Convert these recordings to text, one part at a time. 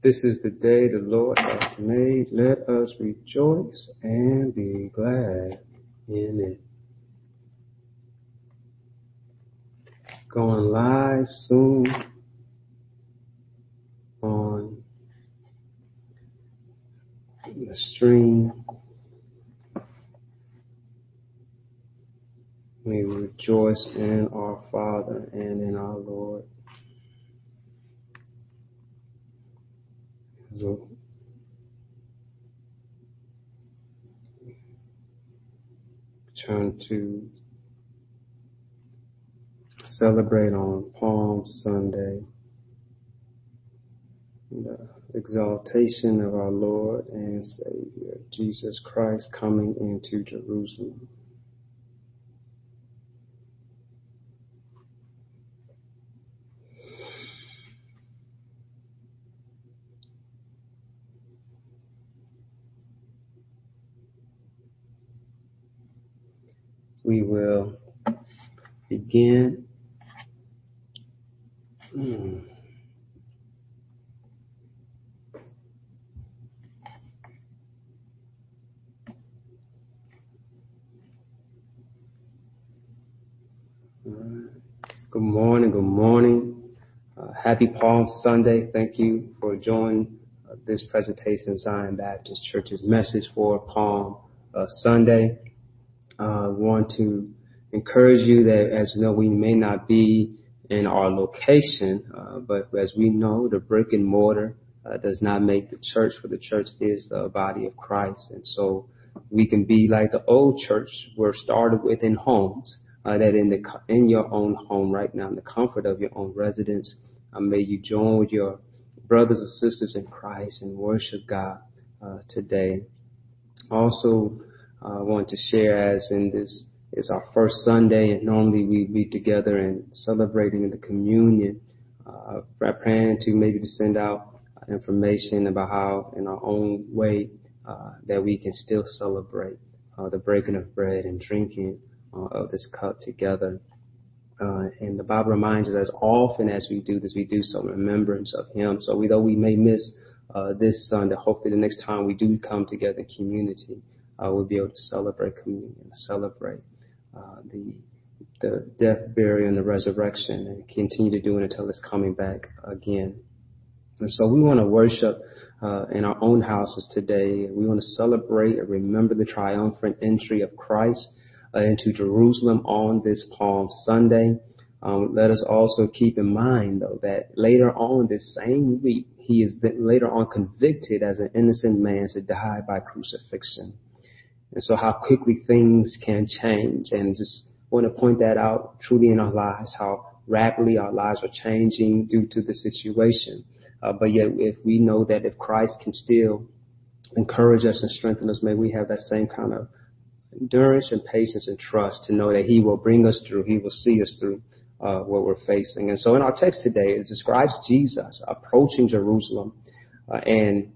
This is the day the Lord has made. Let us rejoice and be glad in it. Going live soon on the stream. We rejoice in our Father and in our Lord. So, turn to celebrate on Palm Sunday the exaltation of our Lord and Savior Jesus Christ coming into Jerusalem. we will begin. Hmm. Good morning, good morning. Uh, happy Palm Sunday. Thank you for joining uh, this presentation of Zion Baptist Church's message for Palm uh, Sunday uh, want to encourage you that as you know, we may not be in our location, uh, but as we know, the brick and mortar uh, does not make the church, for the church is the body of Christ. And so we can be like the old church were started within homes, uh, that in the, in your own home right now, in the comfort of your own residence, uh, may you join with your brothers and sisters in Christ and worship God, uh, today. Also, I want to share as in this is our first Sunday, and normally we be together and celebrating the communion. Uh, praying to maybe to send out information about how, in our own way, uh, that we can still celebrate uh, the breaking of bread and drinking uh, of this cup together. Uh, and the Bible reminds us as often as we do this, we do so in remembrance of Him. So we, though we may miss uh, this Sunday, hopefully the next time we do come together in community, uh, we'll be able to celebrate communion, celebrate the the death, burial, and the resurrection, and continue to do it until it's coming back again. And so we want to worship uh, in our own houses today. We want to celebrate and remember the triumphant entry of Christ uh, into Jerusalem on this Palm Sunday. Um, let us also keep in mind, though, that later on this same week, he is later on convicted as an innocent man to die by crucifixion. And so how quickly things can change and just want to point that out truly in our lives, how rapidly our lives are changing due to the situation. Uh, but yet if we know that if Christ can still encourage us and strengthen us, may we have that same kind of endurance and patience and trust to know that he will bring us through. He will see us through uh, what we're facing. And so in our text today, it describes Jesus approaching Jerusalem uh, and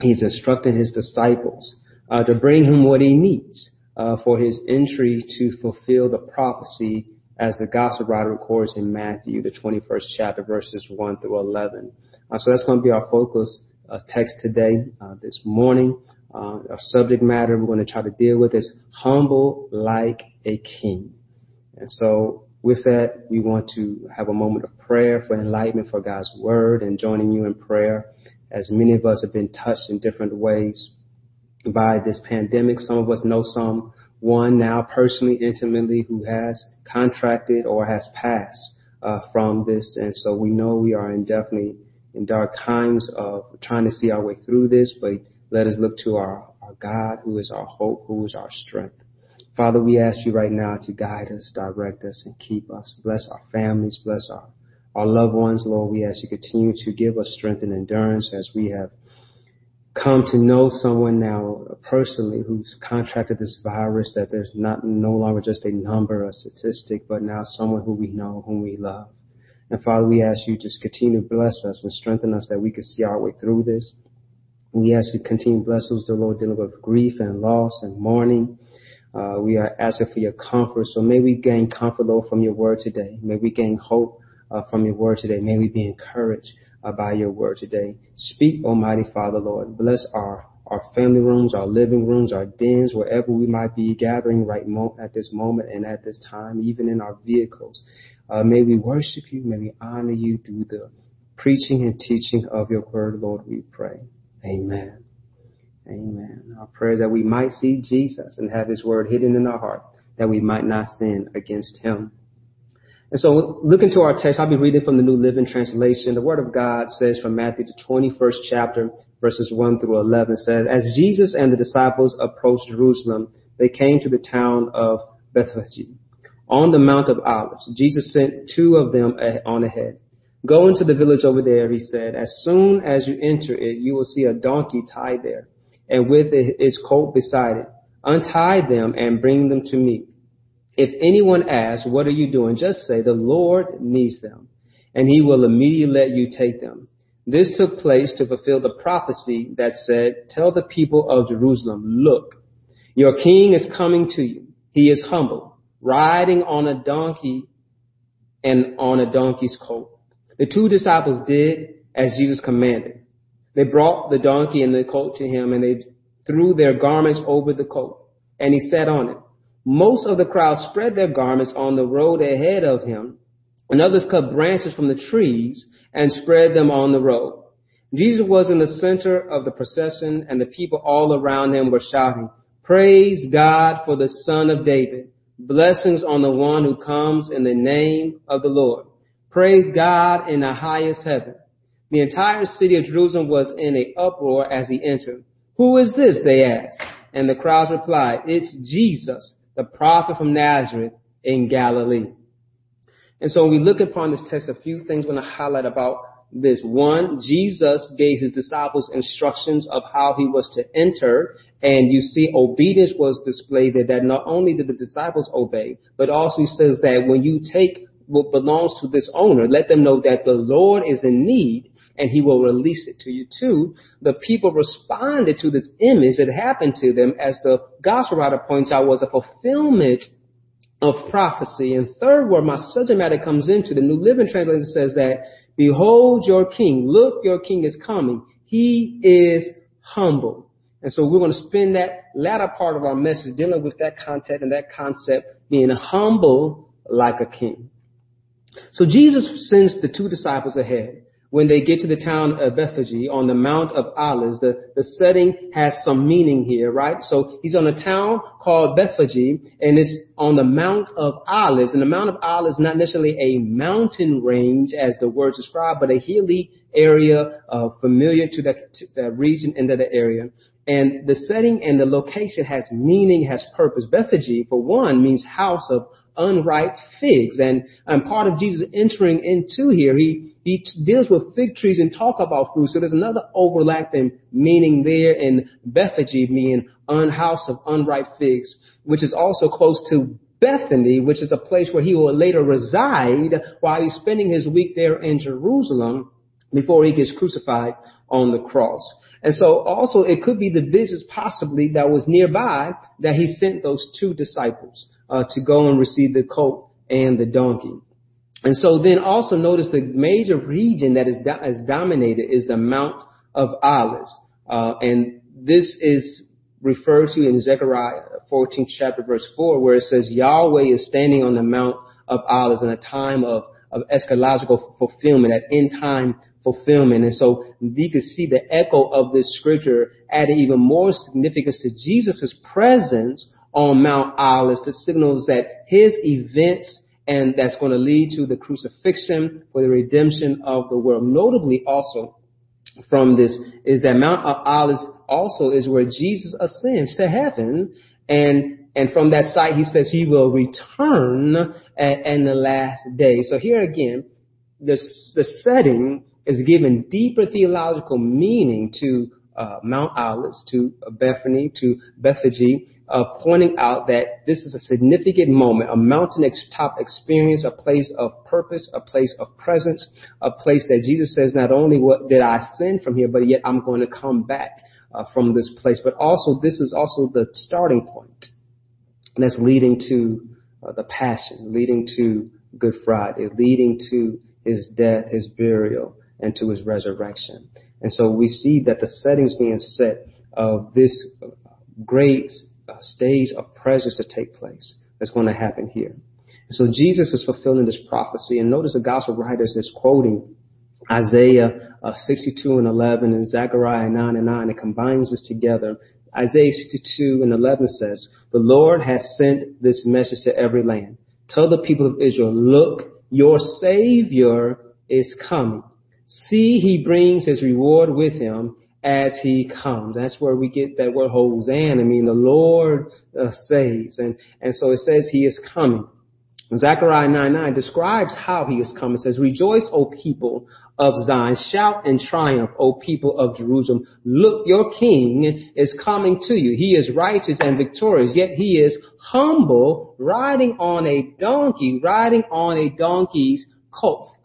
he's instructing his disciples uh, to bring him what he needs uh, for his entry to fulfill the prophecy as the gospel writer records in Matthew, the 21st chapter, verses 1 through 11. Uh, so that's going to be our focus uh, text today, uh, this morning. Uh, our subject matter we're going to try to deal with is humble like a king. And so with that, we want to have a moment of prayer for enlightenment for God's word and joining you in prayer as many of us have been touched in different ways by this pandemic. Some of us know someone now personally, intimately who has contracted or has passed uh, from this. And so we know we are in definitely in dark times of trying to see our way through this, but let us look to our, our God who is our hope, who is our strength. Father, we ask you right now to guide us, direct us, and keep us. Bless our families, bless our, our loved ones, Lord. We ask you continue to give us strength and endurance as we have come to know someone now personally who's contracted this virus, that there's not no longer just a number, a statistic, but now someone who we know, whom we love. And Father, we ask you just continue to bless us and strengthen us that we can see our way through this. We ask you to continue to bless us, the Lord, dealing with grief and loss and mourning. Uh, we are asking for your comfort. So may we gain comfort, Lord, from your word today. May we gain hope uh, from your word today. May we be encouraged by your word today. Speak, Almighty Father, Lord. Bless our our family rooms, our living rooms, our dens, wherever we might be gathering right mo- at this moment and at this time, even in our vehicles. Uh, may we worship you. May we honor you through the preaching and teaching of your word, Lord, we pray. Amen. Amen. Our prayer is that we might see Jesus and have his word hidden in our heart, that we might not sin against him. And so looking to our text, I'll be reading from the New Living Translation. The Word of God says from Matthew, the 21st chapter, verses 1 through 11 says, As Jesus and the disciples approached Jerusalem, they came to the town of Bethphage. On the Mount of Olives, Jesus sent two of them on ahead. Go into the village over there, he said. As soon as you enter it, you will see a donkey tied there, and with its colt beside it. Untie them and bring them to me. If anyone asks, what are you doing? Just say, the Lord needs them, and he will immediately let you take them. This took place to fulfill the prophecy that said, tell the people of Jerusalem, look, your king is coming to you. He is humble, riding on a donkey and on a donkey's colt. The two disciples did as Jesus commanded. They brought the donkey and the colt to him and they threw their garments over the colt and he sat on it. Most of the crowd spread their garments on the road ahead of him and others cut branches from the trees and spread them on the road. Jesus was in the center of the procession and the people all around him were shouting, praise God for the son of David. Blessings on the one who comes in the name of the Lord. Praise God in the highest heaven. The entire city of Jerusalem was in an uproar as he entered. Who is this? They asked. And the crowds replied, it's Jesus, the prophet from Nazareth in Galilee. And so when we look upon this text, a few things I want to highlight about this. One, Jesus gave his disciples instructions of how he was to enter. And you see obedience was displayed there that not only did the disciples obey, but also he says that when you take what belongs to this owner, let them know that the Lord is in need and he will release it to you. too. the people responded to this image that happened to them as the gospel writer points out was a fulfillment of prophecy. And third, where my subject matter comes into, the New Living Translation says that, behold your king, look, your king is coming. He is humble. And so we're going to spend that latter part of our message dealing with that content and that concept being humble like a king. So Jesus sends the two disciples ahead when they get to the town of Bethphage on the Mount of Olives. The, the setting has some meaning here, right? So he's on a town called Bethphage and it's on the Mount of Olives. And the Mount of Olives is not necessarily a mountain range as the words describe, but a hilly area uh, familiar to that, to that region and that area. And the setting and the location has meaning, has purpose. Bethphage, for one, means house of unripe figs. And, and part of Jesus entering into here, he, he deals with fig trees and talk about fruit. So there's another overlapping meaning there in Bethphage meaning unhouse of unripe figs, which is also close to Bethany, which is a place where he will later reside while he's spending his week there in Jerusalem before he gets crucified on the cross. And so also it could be the business possibly that was nearby that he sent those two disciples uh, to go and receive the colt and the donkey. And so then also notice the major region that is, do- is dominated is the Mount of Olives. Uh, and this is referred to in Zechariah 14th chapter verse 4 where it says Yahweh is standing on the Mount of Olives in a time of, of eschatological fulfillment, at end time fulfillment. And so we could see the echo of this scripture adding even more significance to Jesus' presence on Mount Olives to signals that his events and that's going to lead to the crucifixion for the redemption of the world. Notably also from this is that Mount of Olives also is where Jesus ascends to heaven and and from that site he says he will return in the last day. So here again, the, the setting is given deeper theological meaning to uh, Mount Olives, to Bethany, to Bethphage, uh, pointing out that this is a significant moment, a mountaintop experience, a place of purpose, a place of presence, a place that Jesus says, not only what did I send from here, but yet I'm going to come back uh, from this place. But also, this is also the starting point that's leading to uh, the passion, leading to Good Friday, leading to his death, his burial, and to his resurrection. And so we see that the settings being set of this great uh, stage of presence to take place that's going to happen here. And so Jesus is fulfilling this prophecy. And notice the gospel writers is quoting Isaiah uh, 62 and 11 and Zechariah 9 and 9. It combines this together. Isaiah 62 and 11 says, the Lord has sent this message to every land. Tell the people of Israel, look, your Savior is coming. See, he brings his reward with him as he comes. That's where we get that word Hosanna. I mean, the Lord uh, saves. And, and so it says he is coming. Zechariah 9 9 describes how he is coming. It says, Rejoice, O people of Zion. Shout and triumph, O people of Jerusalem. Look, your king is coming to you. He is righteous and victorious, yet he is humble, riding on a donkey, riding on a donkey's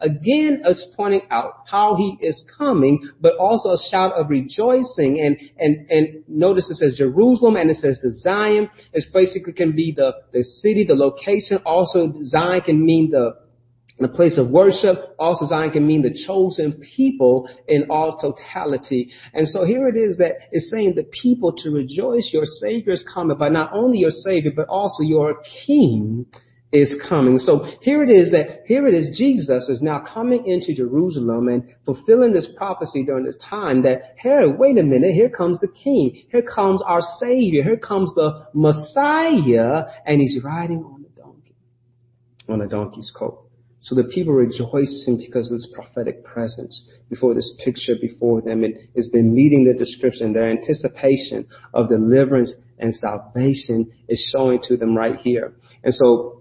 Again, us pointing out how he is coming, but also a shout of rejoicing. And, and, and notice it says Jerusalem and it says the Zion. It basically can be the, the city, the location. Also, Zion can mean the, the place of worship. Also, Zion can mean the chosen people in all totality. And so here it is that it's saying the people to rejoice your Savior is coming, but not only your Savior, but also your King is coming. So here it is that here it is Jesus is now coming into Jerusalem and fulfilling this prophecy during this time that here, wait a minute, here comes the king. Here comes our savior. Here comes the Messiah and he's riding on a donkey, on a donkey's coat. So the people rejoicing because of this prophetic presence before this picture before them. And It has been meeting the description. Their anticipation of deliverance and salvation is showing to them right here. And so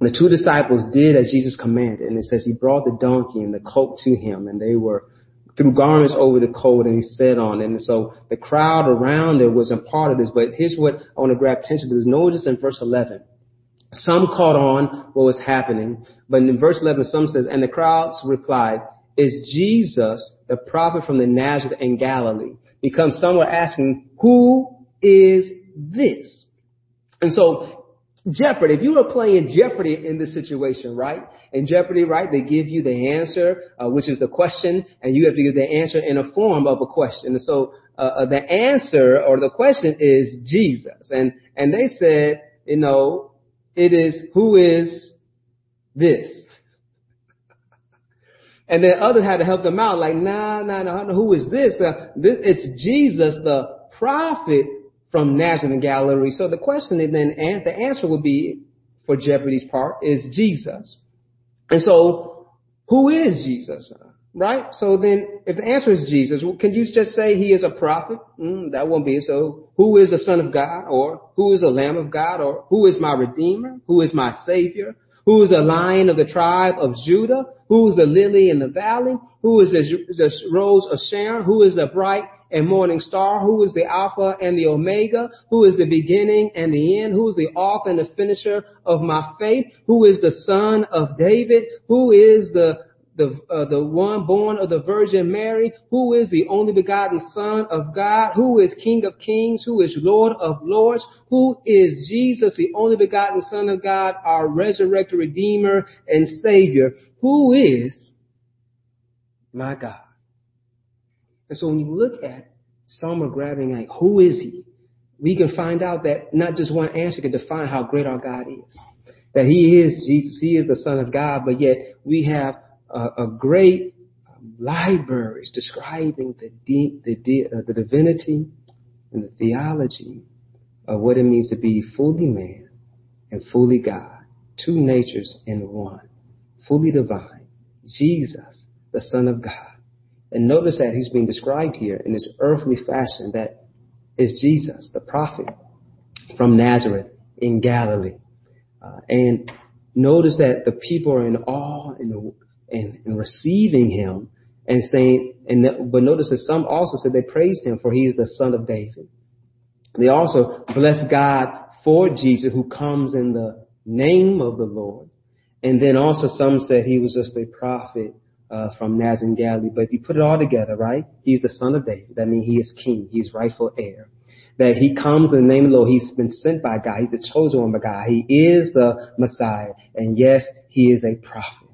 the two disciples did as Jesus commanded, and it says he brought the donkey and the coat to him, and they were threw garments over the coat and he sat on it. And so the crowd around there wasn't part of this, but here's what I want to grab attention. There's notice in verse 11. Some caught on what was happening, but in verse 11, some says, and the crowds replied, is Jesus the prophet from the Nazareth in Galilee? Because some were asking, who is this? And so Jeopardy. If you were playing Jeopardy in this situation, right? In Jeopardy, right, they give you the answer, uh, which is the question, and you have to give the answer in a form of a question. And so uh, uh, the answer or the question is Jesus. And and they said, you know, it is who is this? And then others had to help them out, like, nah, nah, nah, who is this? Uh, this it's Jesus, the prophet from Nazareth and Galilee. So the question is then, and the answer would be, for Jeopardy's part, is Jesus. And so, who is Jesus? Right? So then, if the answer is Jesus, can you just say he is a prophet? Mm, that won't be it. So, who is the Son of God? Or who is the Lamb of God? Or who is my Redeemer? Who is my Savior? Who is the Lion of the tribe of Judah? Who is the lily in the valley? Who is the, the rose of Sharon? Who is the bright and morning star, who is the Alpha and the Omega, who is the beginning and the end, who is the author and the finisher of my faith, who is the son of David, who is the the uh, the one born of the Virgin Mary, who is the only begotten Son of God, who is King of Kings, who is Lord of Lords, who is Jesus, the only begotten Son of God, our resurrected Redeemer and Savior, who is my God. And so when you look at some are grabbing like, who is he? We can find out that not just one answer can define how great our God is. That he is Jesus, he is the Son of God, but yet we have a, a great libraries describing the, de- the, de- uh, the divinity and the theology of what it means to be fully man and fully God. Two natures in one. Fully divine. Jesus, the Son of God. And notice that he's being described here in this earthly fashion that is Jesus, the prophet from Nazareth in Galilee. Uh, and notice that the people are in awe and, and, and receiving him and saying, and but notice that some also said they praised him for he is the son of David. They also bless God for Jesus who comes in the name of the Lord. And then also some said he was just a prophet uh, from Nazareth and Galilee. But if you put it all together, right? He's the son of David. That means he is king. He's rightful heir. That he comes in the name of the Lord. He's been sent by God. He's the chosen one by God. He is the Messiah. And yes, he is a prophet.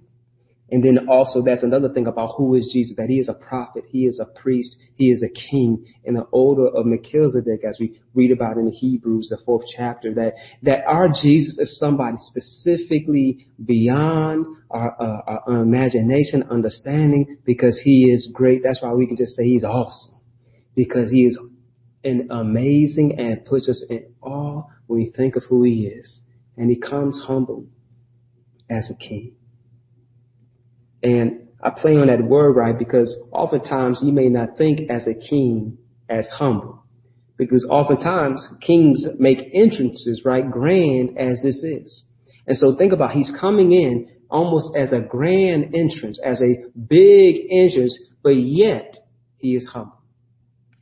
And then also that's another thing about who is Jesus, that he is a prophet, he is a priest, he is a king in the order of Melchizedek as we read about in Hebrews, the fourth chapter, that, that our Jesus is somebody specifically beyond our, uh, our imagination, understanding, because he is great. That's why we can just say he's awesome. Because he is an amazing and puts us in awe when we think of who he is. And he comes humble as a king. And I play on that word right because oftentimes you may not think as a king as humble. Because oftentimes kings make entrances, right, grand as this is. And so think about he's coming in almost as a grand entrance, as a big entrance, but yet he is humble.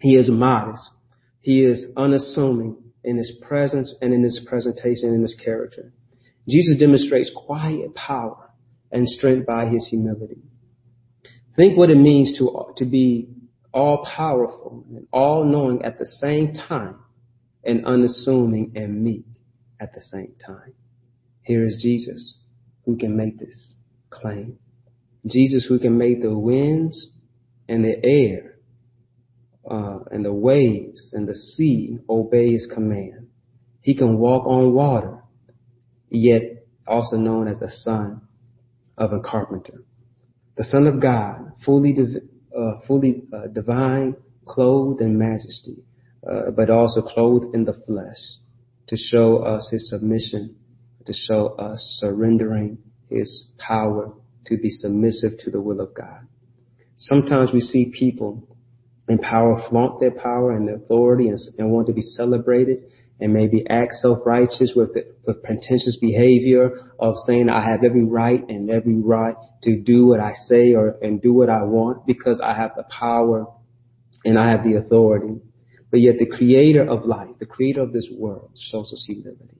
He is modest. He is unassuming in his presence and in his presentation and in his character. Jesus demonstrates quiet power and strength by his humility. Think what it means to, to be all powerful and all knowing at the same time and unassuming and meek at the same time. Here is Jesus who can make this claim. Jesus who can make the winds and the air uh, and the waves and the sea obey his command. He can walk on water, yet also known as the son of a carpenter. The son of God, fully, div- uh, fully uh, divine, clothed in majesty, uh, but also clothed in the flesh to show us his submission, to show us surrendering his power to be submissive to the will of God. Sometimes we see people in power flaunt their power and their authority and, and want to be celebrated and maybe act self-righteous with, with pretentious behavior of saying I have every right and every right to do what I say or and do what I want because I have the power and I have the authority. But yet the creator of life, the creator of this world shows us humility.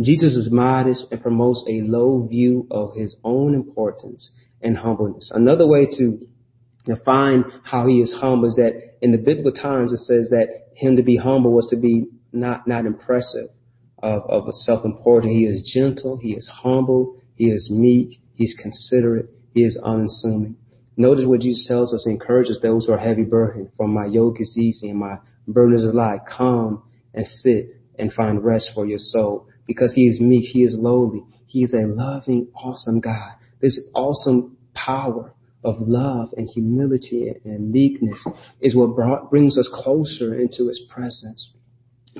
Jesus is modest and promotes a low view of his own importance and humbleness. Another way to define how he is humble is that in the biblical times it says that him to be humble was to be not, not impressive of, of a self-important. He is gentle. He is humble. He is meek. He's considerate. He is unassuming. Notice what Jesus tells us, encourages those who are heavy burdened. For my yoke is easy and my burden is light. Come and sit and find rest for your soul. Because he is meek, he is lowly. He is a loving, awesome God. This awesome power of love and humility and meekness is what brought, brings us closer into his presence.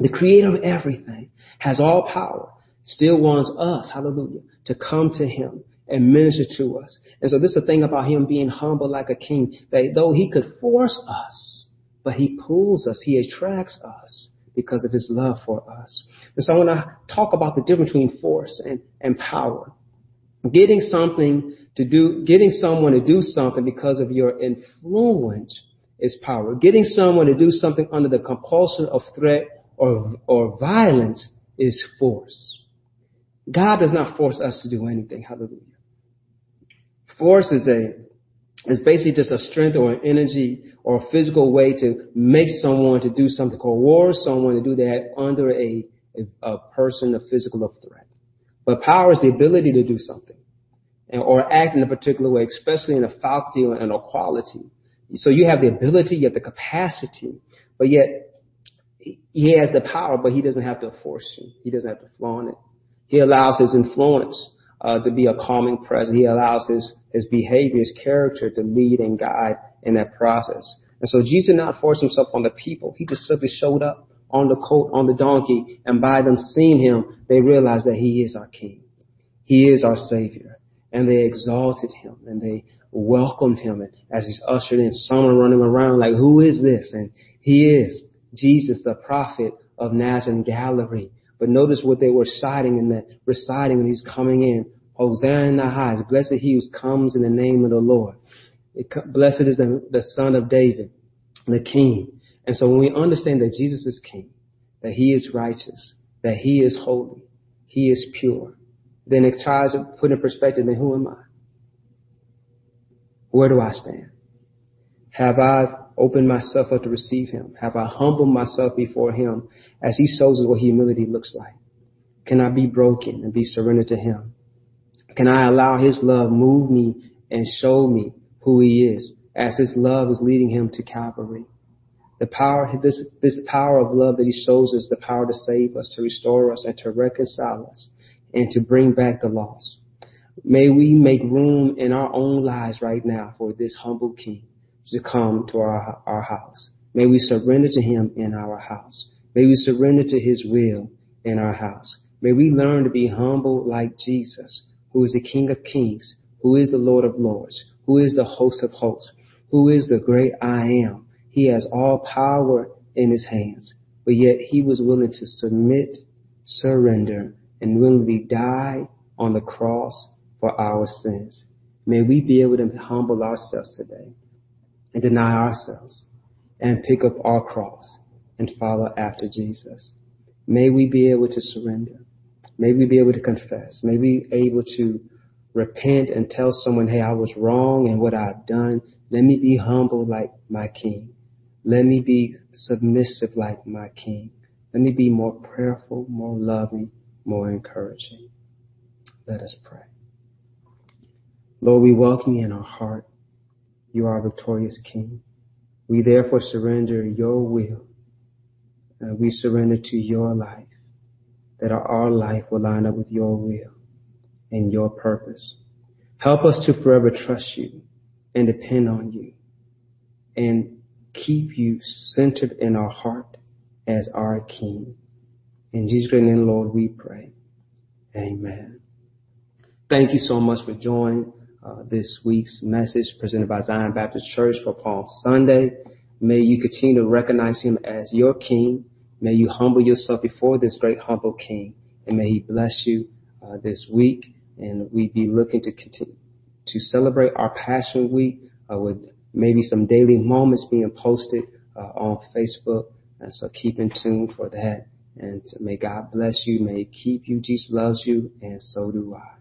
The creator of everything has all power, still wants us, hallelujah, to come to him and minister to us. And so this is the thing about him being humble like a king, that though he could force us, but he pulls us, he attracts us because of his love for us. And so I want to talk about the difference between force and, and power. Getting something to do, getting someone to do something because of your influence is power. Getting someone to do something under the compulsion of threat or, or violence is force. God does not force us to do anything. Hallelujah. Force is a, is basically just a strength or an energy or a physical way to make someone to do something, coerce someone to do that under a, a, a person, a physical threat. But power is the ability to do something and, or act in a particular way, especially in a faculty and a quality. So you have the ability, you have the capacity, but yet he has the power, but he doesn't have to force you. He doesn't have to flaunt it. He allows his influence uh, to be a calming presence. He allows his his behavior, his character to lead and guide in that process. And so Jesus did not force himself on the people. He just simply showed up on the coat, on the donkey, and by them seeing him, they realized that he is our king. He is our savior. And they exalted him and they welcomed him. And as he's ushered in, some are running around like, who is this? And he is Jesus, the prophet of Nazareth Galilee. But notice what they were reciting in that, reciting when he's coming in. Hosanna in the highest. Blessed he who comes in the name of the Lord. Blessed is the, the son of David, the king. And so when we understand that Jesus is king, that he is righteous, that he is holy, he is pure, then it tries to put in perspective, then who am I? Where do I stand? Have I opened myself up to receive him? Have I humbled myself before him as he shows us what humility looks like? Can I be broken and be surrendered to him? Can I allow his love move me and show me who he is as his love is leading him to Calvary. The power, this, this power of love that he shows us, the power to save us, to restore us, and to reconcile us, and to bring back the lost. May we make room in our own lives right now for this humble King to come to our, our house. May we surrender to him in our house. May we surrender to his will in our house. May we learn to be humble like Jesus, who is the King of kings, who is the Lord of lords, who is the host of hosts, who is the great I am. He has all power in his hands, but yet he was willing to submit, surrender, and willingly die on the cross for our sins. May we be able to humble ourselves today and deny ourselves and pick up our cross and follow after Jesus. May we be able to surrender. May we be able to confess. May we be able to repent and tell someone, hey, I was wrong in what I've done. Let me be humble like my King. Let me be submissive like my King. Let me be more prayerful, more loving, more encouraging. Let us pray. Lord, we welcome you in our heart. You are victorious King. We therefore surrender your will. And we surrender to your life, that our life will line up with your will and your purpose. Help us to forever trust you and depend on you and keep you centered in our heart as our King. In Jesus' name, Lord, we pray. Amen. Thank you so much for joining uh, this week's message presented by Zion Baptist Church for Palm Sunday. May you continue to recognize him as your King. May you humble yourself before this great humble King, and may he bless you uh, this week. And we be looking to continue to celebrate our Passion Week uh, with maybe some daily moments being posted uh, on Facebook. And so keep in tune for that. And may God bless you. May He keep you. Jesus loves you, and so do I.